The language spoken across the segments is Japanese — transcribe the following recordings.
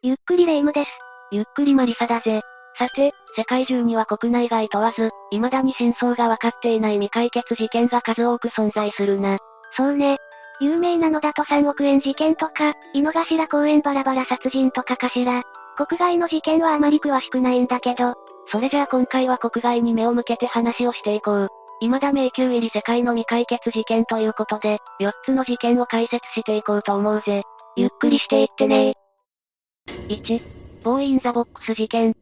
ゆっくりレ夢ムです。ゆっくりマリサだぜ。さて、世界中には国内外問わず、未だに真相がわかっていない未解決事件が数多く存在するな。そうね。有名なのだと3億円事件とか、井の頭公園バラバラ殺人とかかしら。国外の事件はあまり詳しくないんだけど。それじゃあ今回は国外に目を向けて話をしていこう。未だ迷宮入り世界の未解決事件ということで、4つの事件を解説していこうと思うぜ。ゆっくりしていってね1、Boy in the Box 事件。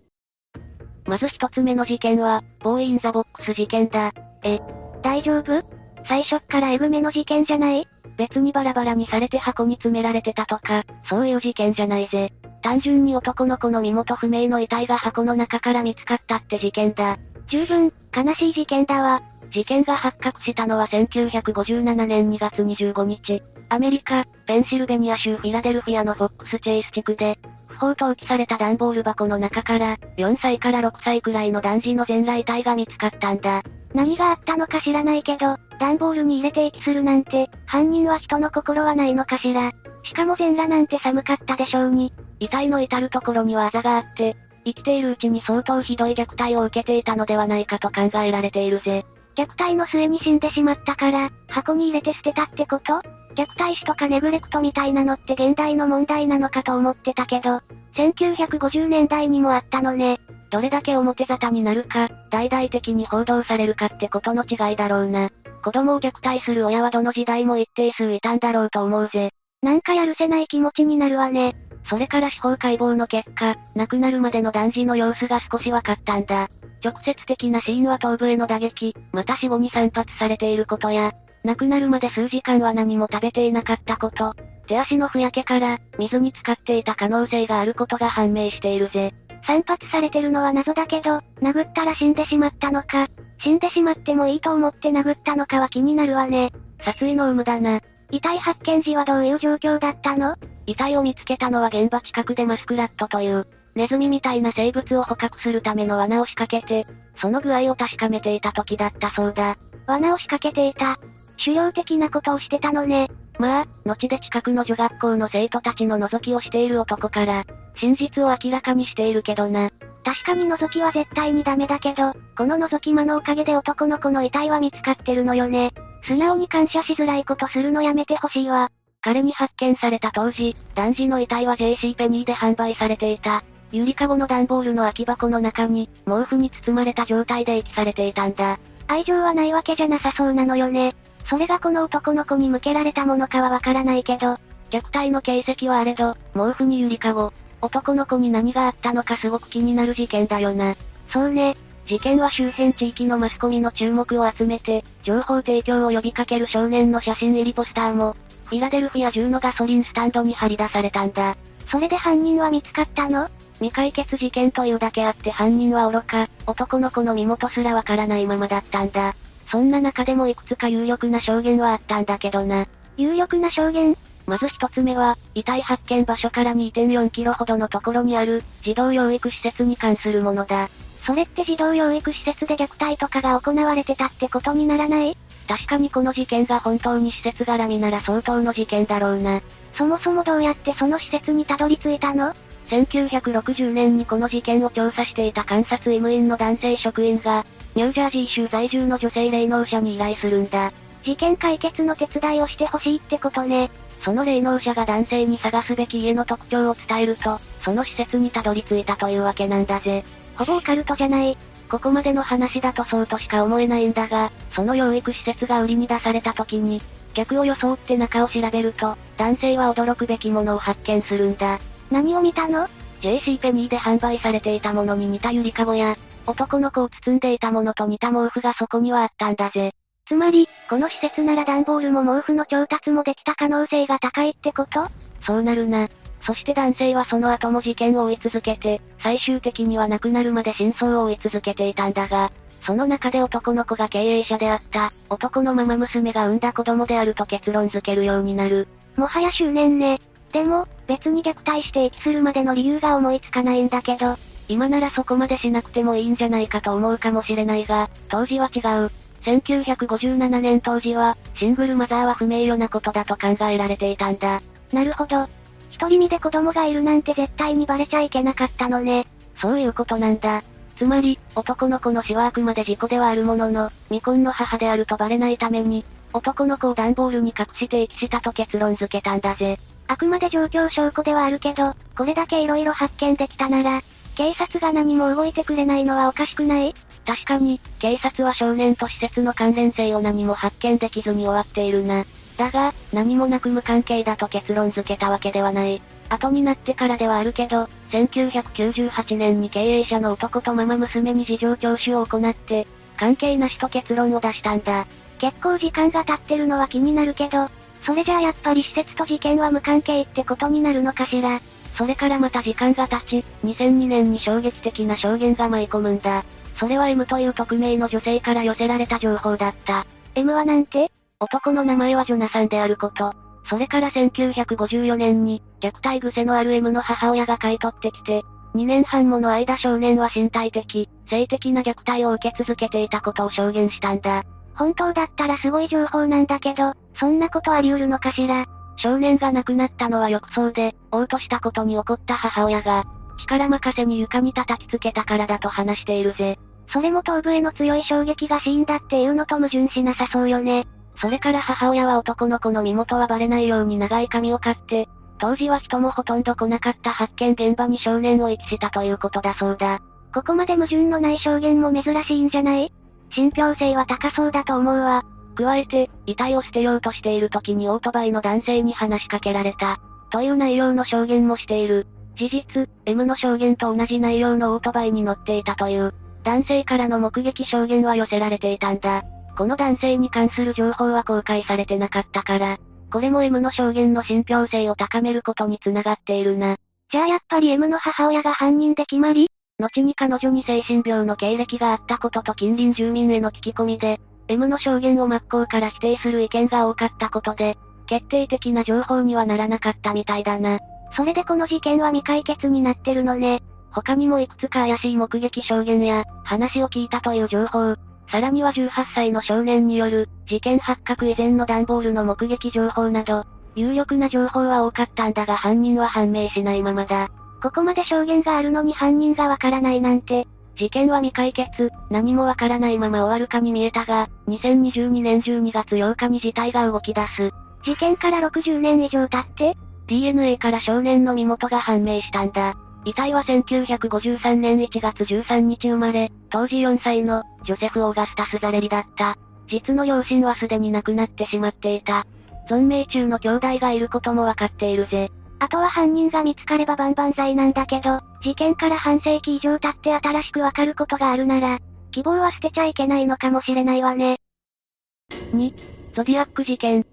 まず一つ目の事件は、 Boy in the Box 事件だ。え、大丈夫？最初っからエグめの事件じゃない？別にバラバラにされて箱に詰められてたとか、そういう事件じゃないぜ。単純に男の子の身元不明の遺体が箱の中から見つかったって事件だ。十分、悲しい事件だわ。事件が発覚したのは1957年2月25日、アメリカ、ペンシルベニア州フィラデルフィアのフォックスチェイス地区で、不法投棄された段ボール箱の中から、4歳から6歳くらいの男児の全裸遺体が見つかったんだ。何があったのか知らないけど、段ボールに入れて遺棄するなんて、犯人は人の心はないのかしら。しかも全裸なんて寒かったでしょうに。遺体の至るところにはあざがあって、生きているうちに相当ひどい虐待を受けていたのではないかと考えられているぜ。虐待の末に死んでしまったから、箱に入れて捨てたってこと？虐待死とかネグレクトみたいなのって現代の問題なのかと思ってたけど、1950年代にもあったのね。どれだけ表沙汰になるか、大々的に報道されるかってことの違いだろうな。子供を虐待する親はどの時代も一定数いたんだろうと思うぜ。なんかやるせない気持ちになるわね。それから司法解剖の結果、亡くなるまでの男児の様子が少し分かったんだ。直接的な死因は頭部への打撃、また死後に散発されていることや、亡くなるまで数時間は何も食べていなかったこと、手足のふやけから、水に浸かっていた可能性があることが判明しているぜ。散発されてるのは謎だけど、殴ったら死んでしまったのか、死んでしまってもいいと思って殴ったのかは気になるわね。殺意の有無だな。遺体発見時はどういう状況だったの？遺体を見つけたのは現場近くでマスクラットという、ネズミみたいな生物を捕獲するための罠を仕掛けて、その具合を確かめていた時だったそうだ。罠を仕掛けていた。狩猟的なことをしてたのね。まあ、後で近くの女学校の生徒たちの覗きをしている男から、真実を明らかにしているけどな。確かに覗きは絶対にダメだけど、この覗き魔のおかげで男の子の遺体は見つかってるのよね。素直に感謝しづらいことするのやめてほしいわ。彼に発見された当時、男児の遺体は JC ペニーで販売されていた。ゆりかごの段ボールの空き箱の中に、毛布に包まれた状態で遺棄されていたんだ。愛情はないわけじゃなさそうなのよね。それがこの男の子に向けられたものかはわからないけど、虐待の形跡はあれど、毛布にゆりかご、男の子に何があったのかすごく気になる事件だよな。そうね。事件は周辺地域のマスコミの注目を集めて、情報提供を呼びかける少年の写真入りポスターも、フィラデルフィア中のガソリンスタンドに張り出されたんだ。それで犯人は見つかったの？未解決事件というだけあって犯人は愚か、男の子の身元すらわからないままだったんだ。そんな中でもいくつか有力な証言はあったんだけどな。有力な証言？まず一つ目は、遺体発見場所から2.4キロほどのところにある、児童養育施設に関するものだ。それって児童養育施設で虐待とかが行われてたってことにならない？確かにこの事件が本当に施設絡みなら相当の事件だろうな。そもそもどうやってその施設にたどり着いたの？1960年にこの事件を調査していた監察医務員の男性職員が、ニュージャージー州在住の女性霊能者に依頼するんだ。事件解決の手伝いをしてほしいってことね。その霊能者が男性に探すべき家の特徴を伝えると、その施設にたどり着いたというわけなんだぜ。ほぼオカルトじゃない。ここまでの話だとそうとしか思えないんだが、その養育施設が売りに出された時に、客を装って中を調べると、男性は驚くべきものを発見するんだ。何を見たの ?JC ペニーで販売されていたものに似たゆりかごや、男の子を包んでいたものと似た毛布がそこにはあったんだぜ。つまり、この施設なら段ボールも毛布の調達もできた可能性が高いってこと？そうなるな。そして男性はその後も事件を追い続けて、最終的には亡くなるまで真相を追い続けていたんだが、その中で男の子が経営者であった、男のママ娘が産んだ子供であると結論付けるようになる。もはや執念ね。でも、別に虐待して遺棄するまでの理由が思いつかないんだけど、今ならそこまでしなくてもいいんじゃないかと思うかもしれないが、当時は違う。1957年当時は、シングルマザーは不名誉なことだと考えられていたんだ。なるほど。一人身で子供がいるなんて絶対にバレちゃいけなかったのね。そういうことなんだ。つまり、男の子の死はあくまで事故ではあるものの、未婚の母であるとバレないために、男の子を段ボールに隠して遺棄したと結論付けたんだぜ。あくまで状況証拠ではあるけど、これだけ色々発見できたなら、警察が何も動いてくれないのはおかしくない？確かに、警察は少年と施設の関連性を何も発見できずに終わっているな。だが、何もなく無関係だと結論付けたわけではない。後になってからではあるけど、1998年に経営者の男とママ娘に事情聴取を行って、関係なしと結論を出したんだ。結構時間が経ってるのは気になるけど、それじゃあやっぱり施設と事件は無関係ってことになるのかしら？それからまた時間が経ち、2002年に衝撃的な証言が舞い込むんだ。それは M という匿名の女性から寄せられた情報だった。M はなんて？男の名前はジョナサンであること。それから1954年に、虐待癖のある M の母親が買い取ってきて、2年半もの間少年は身体的、性的な虐待を受け続けていたことを証言したんだ。本当だったらすごい情報なんだけど、そんなことあり得るのかしら。少年が亡くなったのは浴槽で、嘔吐したことに怒った母親が、力任せに床に叩きつけたからだと話しているぜ。それも頭部への強い衝撃が死因だっていうのと矛盾しなさそうよね。それから母親は男の子の身元はバレないように長い髪を買って、当時は人もほとんど来なかった発見現場に少年を遺棄したということだそうだ。ここまで矛盾のない証言も珍しいんじゃない？信憑性は高そうだと思うわ。加えて、遺体を捨てようとしている時にオートバイの男性に話しかけられた。という内容の証言もしている。事実、M の証言と同じ内容のオートバイに乗っていたという。男性からの目撃証言は寄せられていたんだ。この男性に関する情報は公開されてなかったから、これも M の証言の信憑性を高めることにつながっているな。じゃあやっぱり M の母親が犯人で決まり？後に彼女に精神病の経歴があったことと近隣住民への聞き込みで、M の証言を真っ向から否定する意見が多かったことで、決定的な情報にはならなかったみたいだな。それでこの事件は未解決になってるのね。他にもいくつか怪しい目撃証言や、話を聞いたという情報、さらには18歳の少年による、事件発覚以前の段ボールの目撃情報など、有力な情報は多かったんだが犯人は判明しないままだ。ここまで証言があるのに犯人がわからないなんて、事件は未解決、何もわからないまま終わるかに見えたが、2022年12月8日に事態が動き出す。事件から60年以上経って ?DNA から少年の身元が判明したんだ。遺体は1953年1月13日生まれ、当時4歳の、ジョセフ・オーガスタス・ザレリだった。実の両親はすでに亡くなってしまっていた。存命中の兄弟がいることもわかっているぜ。あとは犯人が見つかれば万々歳なんだけど、事件から半世紀以上経って新しくわかることがあるなら、希望は捨てちゃいけないのかもしれないわね。2、ゾディアック事件。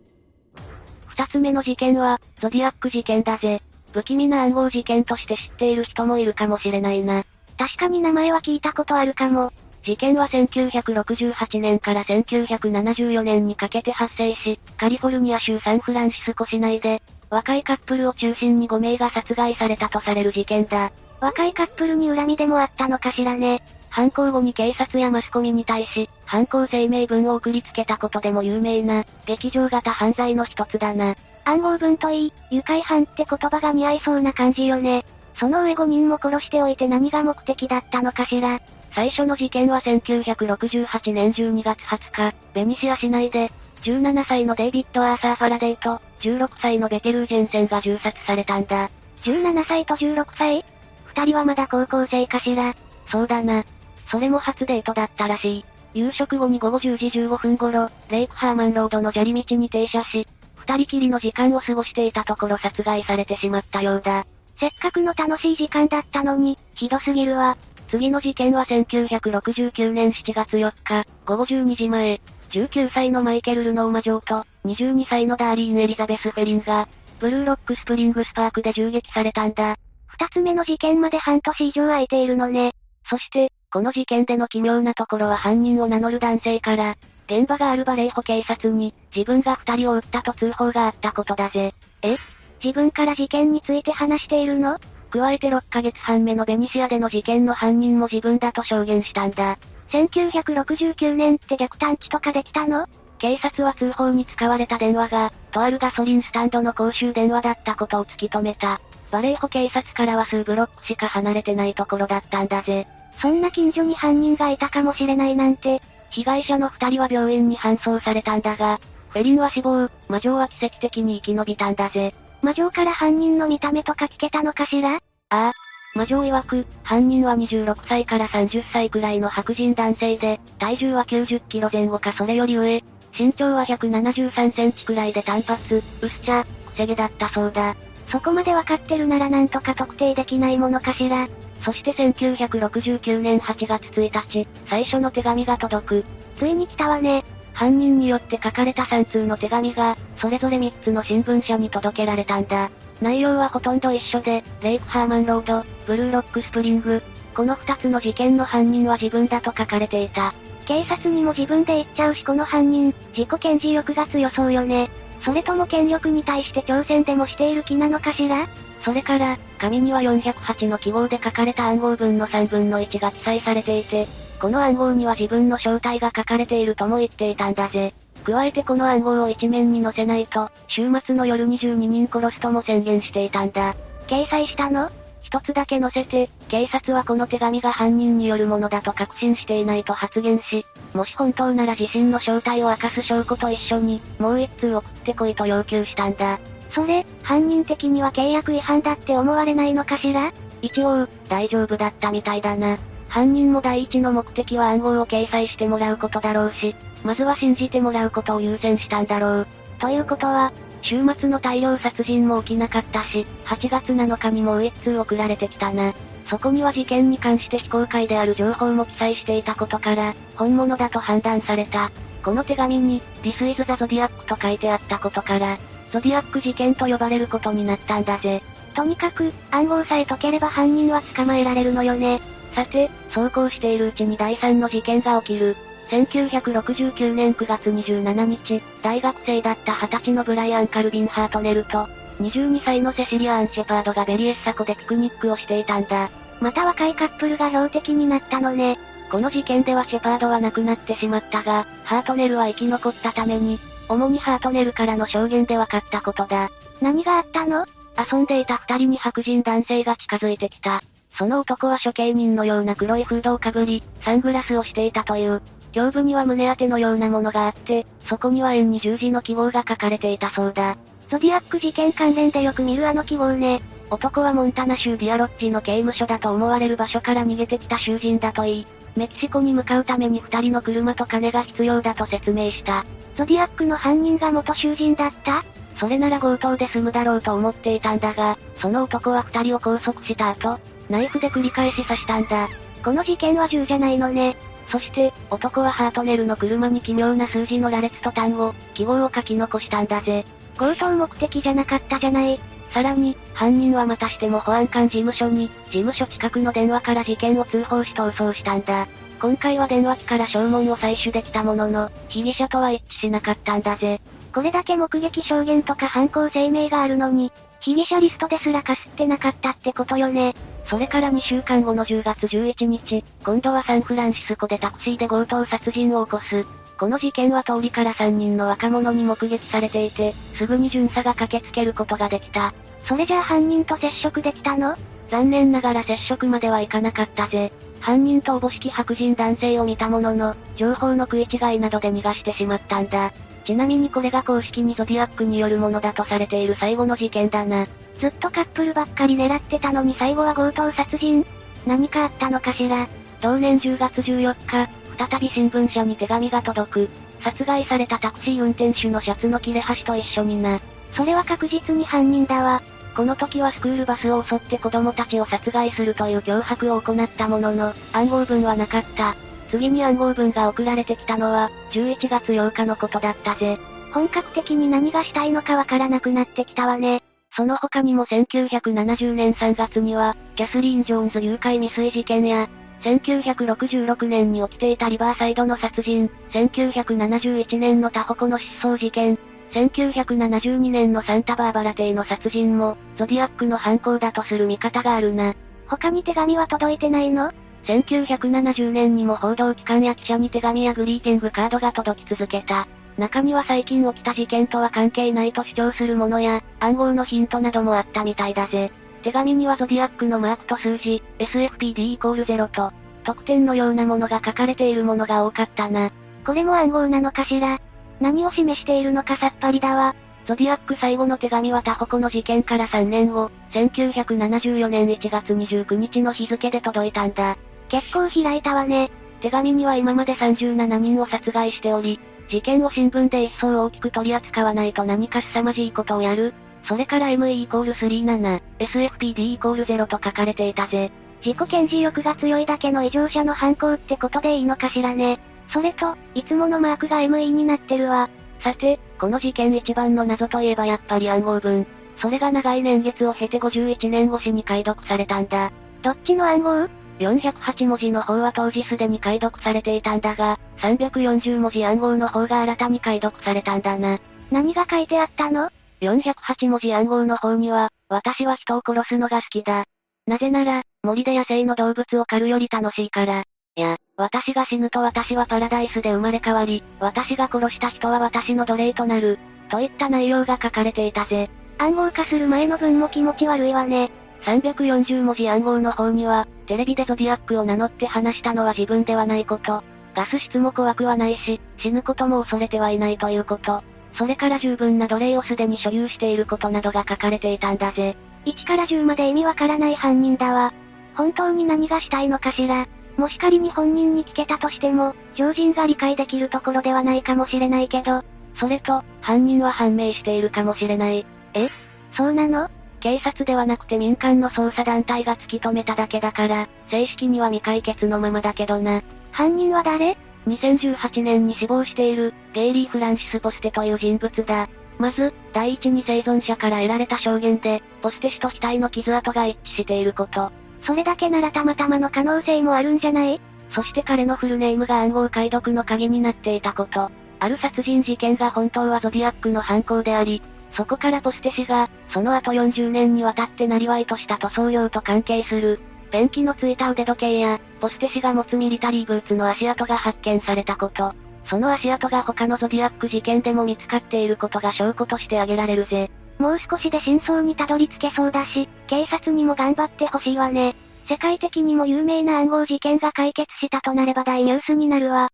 二つ目の事件は、ゾディアック事件だぜ。不気味な暗号事件として知っている人もいるかもしれないな。確かに名前は聞いたことあるかも。事件は1968年から1974年にかけて発生し、カリフォルニア州サンフランシスコ市内で、若いカップルを中心に5名が殺害されたとされる事件だ。若いカップルに恨みでもあったのかしらね。犯行後に警察やマスコミに対し、犯行声明文を送りつけたことでも有名な、劇場型犯罪の一つだな。暗号文といい、愉快犯って言葉が似合いそうな感じよね。その上5人も殺しておいて何が目的だったのかしら。最初の事件は1968年12月20日、ベニシア市内で、17歳のデイビッド・アーサー・ファラデイと、16歳のベテルージェンセンが銃殺されたんだ。17歳と16歳二人はまだ高校生かしら？そうだな。それも初デートだったらしい。夕食後に午後10時15分頃、レイクハーマンロードの砂利道に停車し、二人きりの時間を過ごしていたところ殺害されてしまったようだ。せっかくの楽しい時間だったのに、ひどすぎるわ。次の事件は1969年7月4日、午後12時前、19歳のマイケル・ルノーマ城と、22歳のダーリーン・エリザベス・フェリンが、ブルーロックスプリングスパークで銃撃されたんだ。二つ目の事件まで半年以上空いているのね。そして、この事件での奇妙なところは犯人を名乗る男性から、現場があるバレーホ警察に、自分が二人を撃ったと通報があったことだぜ。え？自分から事件について話しているの？加えて6ヶ月半目のベニシアでの事件の犯人も自分だと証言したんだ。1969年って逆探知とかできたの？警察は通報に使われた電話が、とあるガソリンスタンドの公衆電話だったことを突き止めた。バレーホ警察からは数ブロックしか離れてないところだったんだぜ。そんな近所に犯人がいたかもしれないなんて、被害者の二人は病院に搬送されたんだが、フェリンは死亡、魔女は奇跡的に生き延びたんだぜ。魔女から犯人の見た目とか聞けたのかしら？ああ。魔女曰く、犯人は26歳から30歳くらいの白人男性で、体重は90キロ前後かそれより上、身長は173センチくらいで単発、薄茶、くせ毛だったそうだ。そこまでわかってるならなんとか特定できないものかしら。そして1969年8月1日、最初の手紙が届く。ついに来たわね。犯人によって書かれた3通の手紙が、それぞれ3つの新聞社に届けられたんだ。内容はほとんど一緒で、レイクハーマンロード、ブルーロックスプリング、この2つの事件の犯人は自分だと書かれていた。警察にも自分で言っちゃうしこの犯人、自己顕示欲が強そうよね。それとも権力に対して挑戦でもしている気なのかしら？それから、紙には408の記号で書かれた暗号文の3分の1が記載されていて、この暗号には自分の正体が書かれているとも言っていたんだぜ。加えてこの暗号を一面に載せないと、週末の夜22人殺すとも宣言していたんだ。掲載したの？一つだけ載せて、警察はこの手紙が犯人によるものだと確信していないと発言し、もし本当なら自身の正体を明かす証拠と一緒に、もう一通送ってこいと要求したんだ。それ、犯人的には契約違反だって思われないのかしら？一応、大丈夫だったみたいだな。犯人も第一の目的は暗号を掲載してもらうことだろうし、まずは信じてもらうことを優先したんだろう。ということは、週末の大量殺人も起きなかったし、8月7日にもう一通送られてきたな。そこには事件に関して非公開である情報も記載していたことから、本物だと判断された。この手紙に、This is the Zodiac と書いてあったことから、ゾディアック事件と呼ばれることになったんだぜ。とにかく、暗号さえ解ければ犯人は捕まえられるのよね。さて、そうこうしているうちに第3の事件が起きる。1969年9月27日、大学生だった20歳のブライアン・カルビン・ハートネルと、22歳のセシリア・アン・シェパードがベリエッサ湖でピクニックをしていたんだ。また若いカップルが標的になったのね。この事件ではシェパードは亡くなってしまったが、ハートネルは生き残ったために、主にハートネルからの証言で分かったことだ。何があったの？遊んでいた二人に白人男性が近づいてきた。その男は処刑人のような黒いフードをかぶり、サングラスをしていたという。胸部には胸当てのようなものがあって、そこには円に十字の記号が書かれていたそうだ。ゾディアック事件関連でよく見るあの記号ね。男はモンタナ州ディアロッジの刑務所だと思われる場所から逃げてきた囚人だといい、メキシコに向かうために二人の車と金が必要だと説明した。ゾディアックの犯人が元囚人だった？それなら強盗で済むだろうと思っていたんだが、その男は二人を拘束した後、ナイフで繰り返し刺したんだ。この事件は銃じゃないのね。そして、男はハートネルの車に奇妙な数字の羅列と単語、記号を書き残したんだぜ。強盗目的じゃなかったじゃない。さらに、犯人はまたしても保安官事務所に、事務所近くの電話から事件を通報し逃走したんだ。今回は電話機から証文を採取できたものの、被疑者とは一致しなかったんだぜ。これだけ目撃証言とか犯行声明があるのに、被疑者リストですらかすってなかったってことよね。それから2週間後の10月11日、今度はサンフランシスコでタクシーで強盗殺人を起こす。この事件は通りから3人の若者に目撃されていて、すぐに巡査が駆けつけることができた。それじゃあ犯人と接触できたの？残念ながら接触まではいかなかったぜ。犯人とおぼしき白人男性を見たものの、情報の食い違いなどで逃がしてしまったんだ。ちなみにこれが公式にゾディアックによるものだとされている最後の事件だな。ずっとカップルばっかり狙ってたのに最後は強盗殺人何かあったのかしら同年10月14日、再び新聞社に手紙が届く。殺害されたタクシー運転手のシャツの切れ端と一緒にな。それは確実に犯人だわ。この時はスクールバスを襲って子供たちを殺害するという脅迫を行ったものの、暗号文はなかった。次に暗号文が送られてきたのは、11月8日のことだったぜ。本格的に何がしたいのかわからなくなってきたわね。その他にも1970年3月には、キャスリーン・ジョーンズ誘拐未遂事件や、1966年に起きていたリバーサイドの殺人、1971年のタホコの失踪事件、1972年のサンタバーバラ邸の殺人も、ゾディアックの犯行だとする見方があるな。他に手紙は届いてないの ?1970 年にも報道機関や記者に手紙やグリーティングカードが届き続けた。中には最近起きた事件とは関係ないと主張するものや、暗号のヒントなどもあったみたいだぜ。手紙にはゾディアックのマークと数字、SFPD イコール0と、得点のようなものが書かれているものが多かったな。これも暗号なのかしら？何を示しているのかさっぱりだわ。ゾディアック最後の手紙はタホコの事件から3年後、1974年1月29日の日付で届いたんだ。結構開いたわね。手紙には今まで37人を殺害しており、事件を新聞で一層大きく取り扱わないと何か凄まじいことをやる。それから ME イコール37、SFPD イコール0と書かれていたぜ。自己顕示欲が強いだけの異常者の犯行ってことでいいのかしらね。それと、いつものマークが ME になってるわ。さて、この事件一番の謎といえばやっぱり暗号文。それが長い年月を経て51年越しに解読されたんだ。どっちの暗号？?408 文字の方は当時すでに解読されていたんだが、340文字暗号の方が新たに解読されたんだな。何が書いてあったの ?408 文字暗号の方には、私は人を殺すのが好きだ。なぜなら、森で野生の動物を狩るより楽しいから。いや、私が死ぬと私はパラダイスで生まれ変わり、私が殺した人は私の奴隷となる。といった内容が書かれていたぜ。暗号化する前の文も気持ち悪いわね。340文字暗号の方には、テレビでゾディアックを名乗って話したのは自分ではないこと。ガス室も怖くはないし、死ぬことも恐れてはいないということ。それから十分な奴隷をすでに所有していることなどが書かれていたんだぜ。1から10まで意味わからない犯人だわ。本当に何がしたいのかしら。もし仮に本人に聞けたとしても、常人が理解できるところではないかもしれないけど、それと、犯人は判明しているかもしれない。え？そうなの？警察ではなくて民間の捜査団体が突き止めただけだから、正式には未解決のままだけどな。犯人は誰 ?2018 年に死亡している、ゲイリー・フランシス・ポステという人物だ。まず、第一に生存者から得られた証言で、ポステ氏と額の傷跡が一致していること。それだけならたまたまの可能性もあるんじゃない？そして彼のフルネームが暗号解読の鍵になっていたこと。ある殺人事件が本当はゾディアックの犯行であり、そこからポステ氏が、その後40年にわたって生りとした塗装用と関係する、ペンキのついた腕時計や、ポステ氏が持つミリタリーブーツの足跡が発見されたこと。その足跡が他のゾディアック事件でも見つかっていることが証拠として挙げられるぜ。もう少しで真相にたどり着けそうだし、警察にも頑張ってほしいわね。世界的にも有名な暗号事件が解決したとなれば大ニュースになるわ。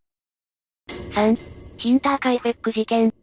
3、ヒンターカイフェック事件。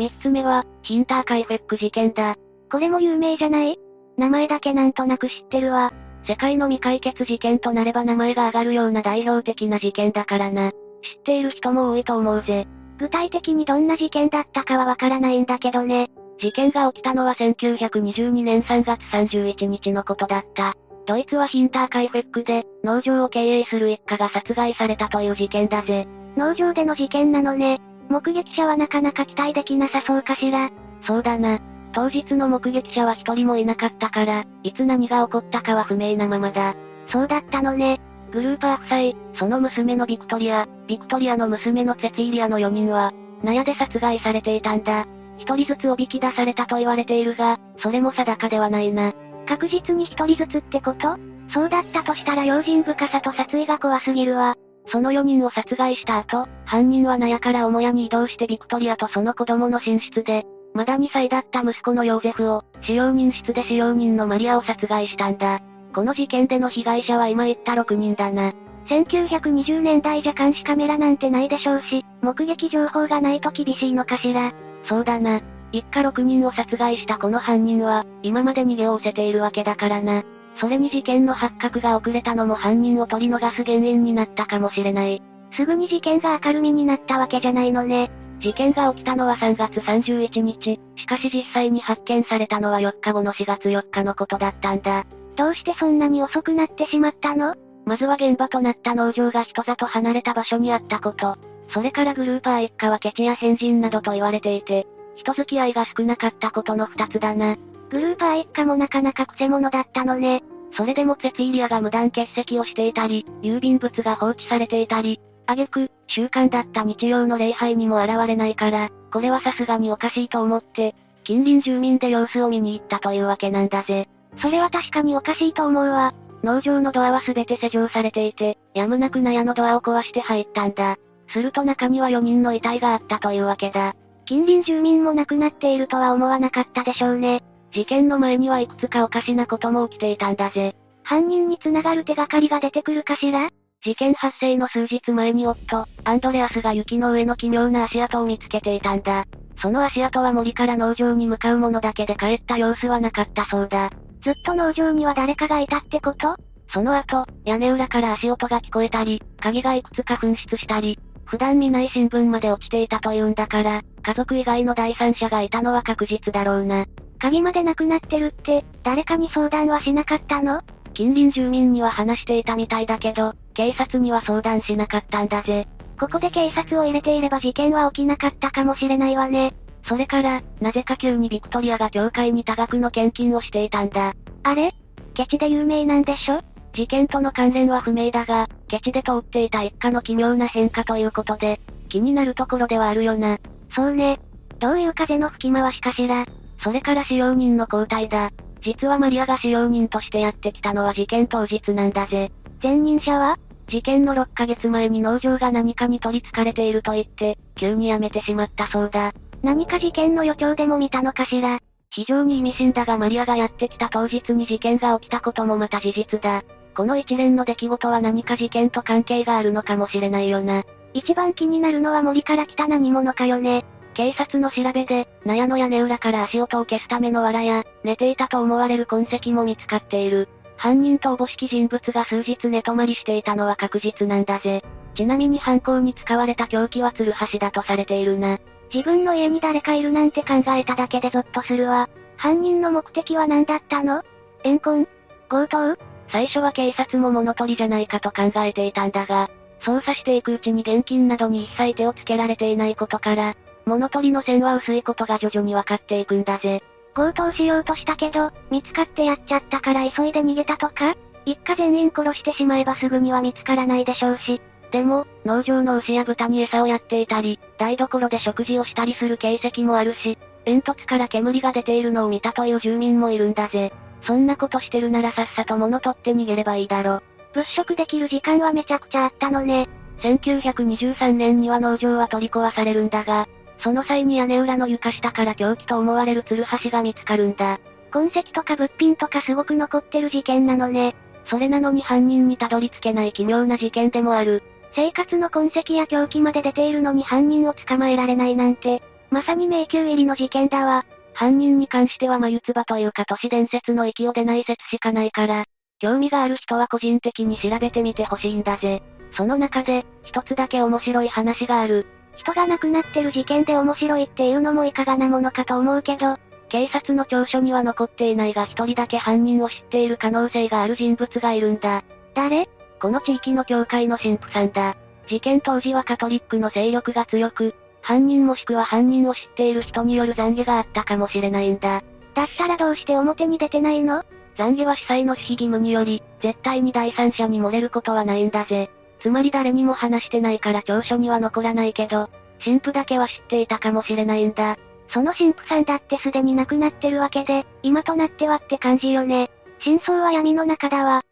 3つ目は、ヒンターカイフェック事件だ。これも有名じゃない？名前だけなんとなく知ってるわ。世界の未解決事件となれば名前が上がるような代表的な事件だからな。知っている人も多いと思うぜ。具体的にどんな事件だったかはわからないんだけどね。事件が起きたのは1922年3月31日のことだった。ドイツはヒンターカイフェックで、農場を経営する一家が殺害されたという事件だぜ。農場での事件なのね。目撃者はなかなか期待できなさそうかしら。そうだな。当日の目撃者は一人もいなかったから、いつ何が起こったかは不明なままだ。そうだったのね。グルーパー夫妻、その娘のビクトリア、ビクトリアの娘のセツィリアの4人は、納屋で殺害されていたんだ。一人ずつおびき出されたと言われているが、それも定かではないな。確実に一人ずつってこと？そうだったとしたら用心深さと殺意が怖すぎるわ。その4人を殺害した後、犯人は納屋から母屋に移動してビクトリアとその子供の寝室で、まだ2歳だった息子のヨーゼフを、使用人室で使用人のマリアを殺害したんだ。この事件での被害者は今言った6人だな。1920年代じゃ監視カメラなんてないでしょうし、目撃情報がないと厳しいのかしら。そうだな。一家6人を殺害したこの犯人は、今まで逃げをせているわけだからな。それに事件の発覚が遅れたのも犯人を取り逃す原因になったかもしれない。すぐに事件が明るみになったわけじゃないのね。事件が起きたのは3月31日、しかし実際に発見されたのは4日後の4月4日のことだったんだ。どうしてそんなに遅くなってしまったの？まずは現場となった農場が人里離れた場所にあったこと。それからグルーパー一家はケチや変人などと言われていて、人付き合いが少なかったことの二つだな。グルーパー一家もなかなか癖者だったのね。それでもセツィリアが無断欠席をしていたり、郵便物が放置されていたり、挙句、習慣だった日曜の礼拝にも現れないから、これはさすがにおかしいと思って、近隣住民で様子を見に行ったというわけなんだぜ。それは確かにおかしいと思うわ。農場のドアは全て施錠されていて、やむなく納屋のドアを壊して入ったんだ。すると中には4人の遺体があったというわけだ。近隣住民も亡くなっているとは思わなかったでしょうね。事件の前にはいくつかおかしなことも起きていたんだぜ。犯人につながる手がかりが出てくるかしら？事件発生の数日前に夫、アンドレアスが雪の上の奇妙な足跡を見つけていたんだ。その足跡は森から農場に向かうものだけで帰った様子はなかったそうだ。ずっと農場には誰かがいたってこと？その後、屋根裏から足音が聞こえたり、鍵がいくつか紛失したり、普段見ない新聞まで落ちていたというんだから、家族以外の第三者がいたのは確実だろうな。鍵までなくなってるって、誰かに相談はしなかったの？近隣住民には話していたみたいだけど、警察には相談しなかったんだぜ。ここで警察を入れていれば事件は起きなかったかもしれないわね。それから、なぜか急にビクトリアが教会に多額の献金をしていたんだ。あれ？ケチで有名なんでしょ？事件との関連は不明だが、ケチで通っていた一家の奇妙な変化ということで、気になるところではあるよな。そうね。どういう風の吹き回しかしら。それから使用人の交代だ。実はマリアが使用人としてやってきたのは事件当日なんだぜ。前任者は？事件の6ヶ月前に農場が何かに取り憑かれていると言って、急に辞めてしまったそうだ。何か事件の予兆でも見たのかしら？非常に意味深だがマリアがやってきた当日に事件が起きたこともまた事実だ。この一連の出来事は何か事件と関係があるのかもしれないよな。一番気になるのは森から来た何者かよね。警察の調べで、納屋の屋根裏から足音を消すための藁や、寝ていたと思われる痕跡も見つかっている。犯人とおぼしき人物が数日寝泊まりしていたのは確実なんだぜ。ちなみに犯行に使われた凶器は鶴橋だとされているな。自分の家に誰かいるなんて考えただけでゾッとするわ。犯人の目的は何だったの？怨恨？強盗？最初は警察も物取りじゃないかと考えていたんだが、捜査していくうちに現金などに一切手をつけられていないことから、物取りの線は薄いことが徐々に分かっていくんだぜ。強盗しようとしたけど、見つかってやっちゃったから急いで逃げたとか一家全員殺してしまえばすぐには見つからないでしょうし。でも、農場の牛や豚に餌をやっていたり、台所で食事をしたりする形跡もあるし、煙突から煙が出ているのを見たという住民もいるんだぜ。そんなことしてるならさっさと物取って逃げればいいだろ。物色できる時間はめちゃくちゃあったのね。1923年には農場は取り壊されるんだが、その際に屋根裏の床下から凶器と思われる鶴橋が見つかるんだ。痕跡とか物品とかすごく残ってる事件なのね。それなのに犯人にたどり着けない奇妙な事件でもある。生活の痕跡や凶器まで出ているのに犯人を捕まえられないなんて、まさに迷宮入りの事件だわ。犯人に関しては眉唾というか都市伝説の域を出ない説しかないから、興味がある人は個人的に調べてみてほしいんだぜ。その中で、一つだけ面白い話がある。人が亡くなってる事件で面白いっていうのもいかがなものかと思うけど、警察の調書には残っていないが一人だけ犯人を知っている可能性がある人物がいるんだ。誰？この地域の教会の神父さんだ。事件当時はカトリックの勢力が強く、犯人もしくは犯人を知っている人による懺悔があったかもしれないんだ。だったらどうして表に出てないの懺悔は司祭の守秘義務により、絶対に第三者に漏れることはないんだぜ。つまり誰にも話してないから調書には残らないけど、神父だけは知っていたかもしれないんだ。その神父さんだってすでに亡くなってるわけで、今となってはって感じよね。真相は闇の中だわ。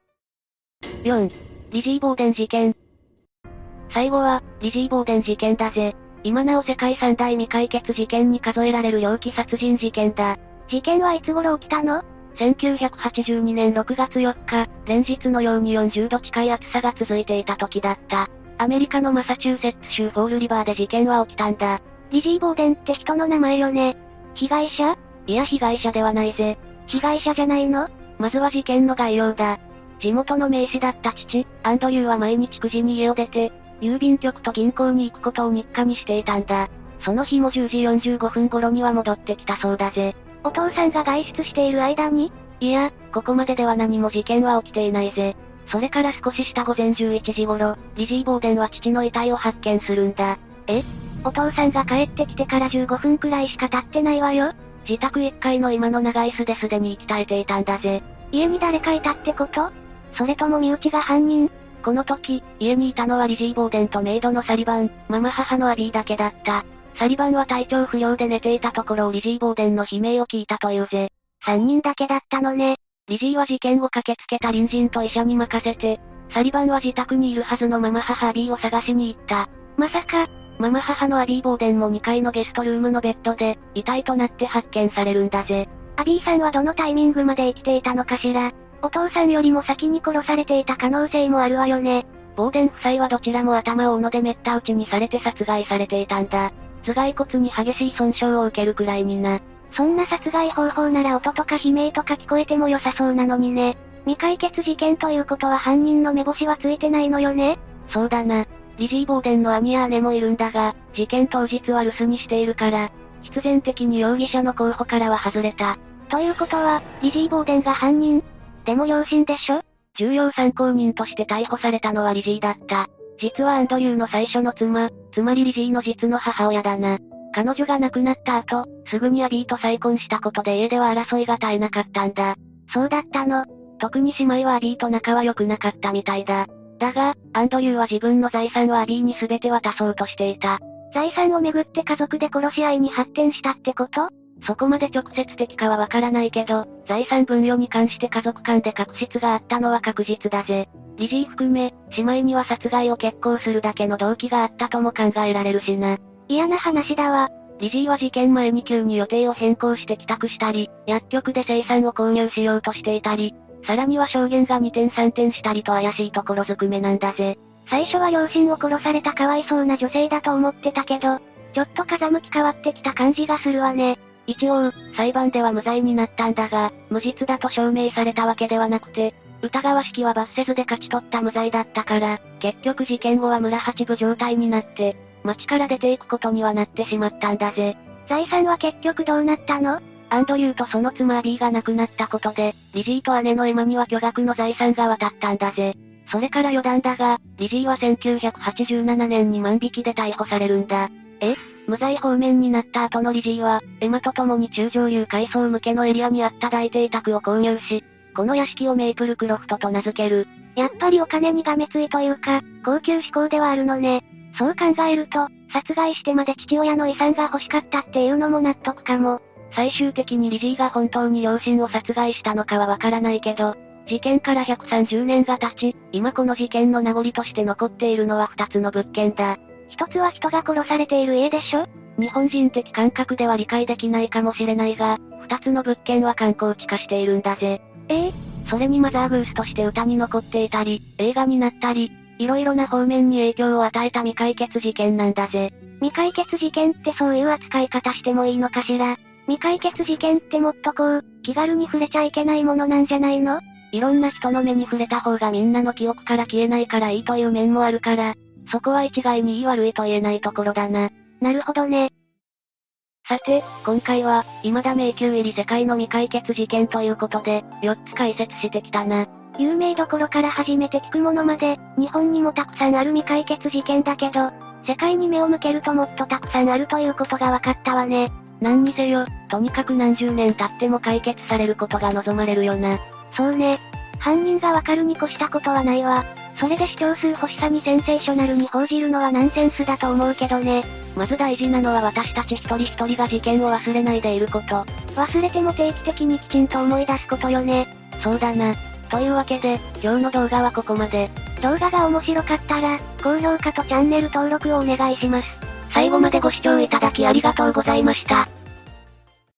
4. リジー・ボーデン事件。最後は、リジー・ボーデン事件だぜ。今なお世界三大未解決事件に数えられる猟奇殺人事件だ。事件はいつ頃起きたの1982年6月4日、連日のように40度近い暑さが続いていた時だった。アメリカのマサチューセッツ州フォールリバーで事件は起きたんだ。リジー・ボーデンって人の名前よね。被害者？いや被害者ではないぜ。被害者じゃないの？まずは事件の概要だ。地元の名士だった父、アンドリューは毎日9時に家を出て、郵便局と銀行に行くことを日課にしていたんだ。その日も10時45分頃には戻ってきたそうだぜ。お父さんが外出している間に？いや、ここまででは何も事件は起きていないぜ。それから少しした午前11時頃、リジー・ボーデンは父の遺体を発見するんだ。え？お父さんが帰ってきてから15分くらいしか経ってないわよ。自宅1階の今の長椅子ですでに息絶えていたんだぜ。家に誰かいたってこと？それとも身内が犯人？この時、家にいたのはリジー・ボーデンとメイドのサリバン、ママ母のアビーだけだった。サリバンは体調不良で寝ていたところをリジー・ボーデンの悲鳴を聞いたというぜ。3人だけだったのね。リジーは事件を駆けつけた隣人と医者に任せて、サリバンは自宅にいるはずのママ母アビーを探しに行った。まさか、ママ母のアビー・ボーデンも2階のゲストルームのベッドで、遺体となって発見されるんだぜ。アビーさんはどのタイミングまで生きていたのかしら。お父さんよりも先に殺されていた可能性もあるわよね。ボーデン夫妻はどちらも頭を斧でめった打ちにされて殺害されていたんだ。頭蓋骨に激しい損傷を受けるくらいにな。そんな殺害方法なら音とか悲鳴とか聞こえても良さそうなのにね。未解決事件ということは犯人の目星はついてないのよねそうだな。リジー・ボーデンの兄や姉もいるんだが、事件当日は留守にしているから、必然的に容疑者の候補からは外れた。ということは、リジー・ボーデンが犯人？でも両親でしょ？重要参考人として逮捕されたのはリジーだった。実はアンドリューの最初の妻、つまりリジーの実の母親だな。彼女が亡くなった後、すぐにアビーと再婚したことで家では争いが絶えなかったんだ。そうだったの。特に姉妹はアビーと仲は良くなかったみたいだ。だが、アンドリューは自分の財産をアビーに全て渡そうとしていた。財産をめぐって家族で殺し合いに発展したってこと？そこまで直接的かはわからないけど、財産分与に関して家族間で確執があったのは確実だぜ。リジー含め、姉妹には殺害を決行するだけの動機があったとも考えられるしな。嫌な話だわ。リジーは事件前に急に予定を変更して帰宅したり、薬局で生産を購入しようとしていたり、さらには証言が2点3点したりと怪しいところずくめなんだぜ。最初は両親を殺されたかわいそうな女性だと思ってたけど、ちょっと風向き変わってきた感じがするわね。一応、裁判では無罪になったんだが、無実だと証明されたわけではなくて、疑わしきは罰せずで勝ち取った無罪だったから、結局事件後は村八部状態になって、町から出ていくことにはなってしまったんだぜ。財産は結局どうなったの？アンドリューとその妻アビーが亡くなったことで、リジーと姉のエマには巨額の財産が渡ったんだぜ。それから余談だが、リジーは1987年に万引きで逮捕されるんだ。え？無罪方面になった後のリジーは、エマと共に中上流階層向けのエリアにあった大邸宅を購入し、この屋敷をメイプルクロフトと名付ける。やっぱりお金にがめついというか、高級志向ではあるのね。そう考えると、殺害してまで父親の遺産が欲しかったっていうのも納得かも。最終的にリジーが本当に両親を殺害したのかはわからないけど、事件から130年が経ち、今この事件の名残として残っているのは2つの物件だ。一つは人が殺されている家でしょ？日本人的感覚では理解できないかもしれないが、二つの物件は観光地化しているんだぜ。え？えそれにマザーグースとして歌に残っていたり、映画になったり、いろいろな方面に影響を与えた未解決事件なんだぜ。未解決事件ってそういう扱い方してもいいのかしら？未解決事件ってもっとこう、気軽に触れちゃいけないものなんじゃないの？いろんな人の目に触れた方がみんなの記憶から消えないからいいという面もあるから、そこは一概に言い悪いと言えないところだな。なるほどね。さて、今回は、未だ迷宮入り世界の未解決事件ということで、4つ解説してきたな。有名どころから初めて聞くものまで、日本にもたくさんある未解決事件だけど、世界に目を向けるともっとたくさんあるということが分かったわね。何にせよ、とにかく何十年経っても解決されることが望まれるよな。そうね。犯人がわかるに越したことはないわ。それで視聴数欲しさにセンセーショナルに報じるのはナンセンスだと思うけどね。まず大事なのは私たち一人一人が事件を忘れないでいること。忘れても定期的にきちんと思い出すことよね。そうだな。というわけで、今日の動画はここまで。動画が面白かったら、高評価とチャンネル登録をお願いします。最後までご視聴いただきありがとうございました。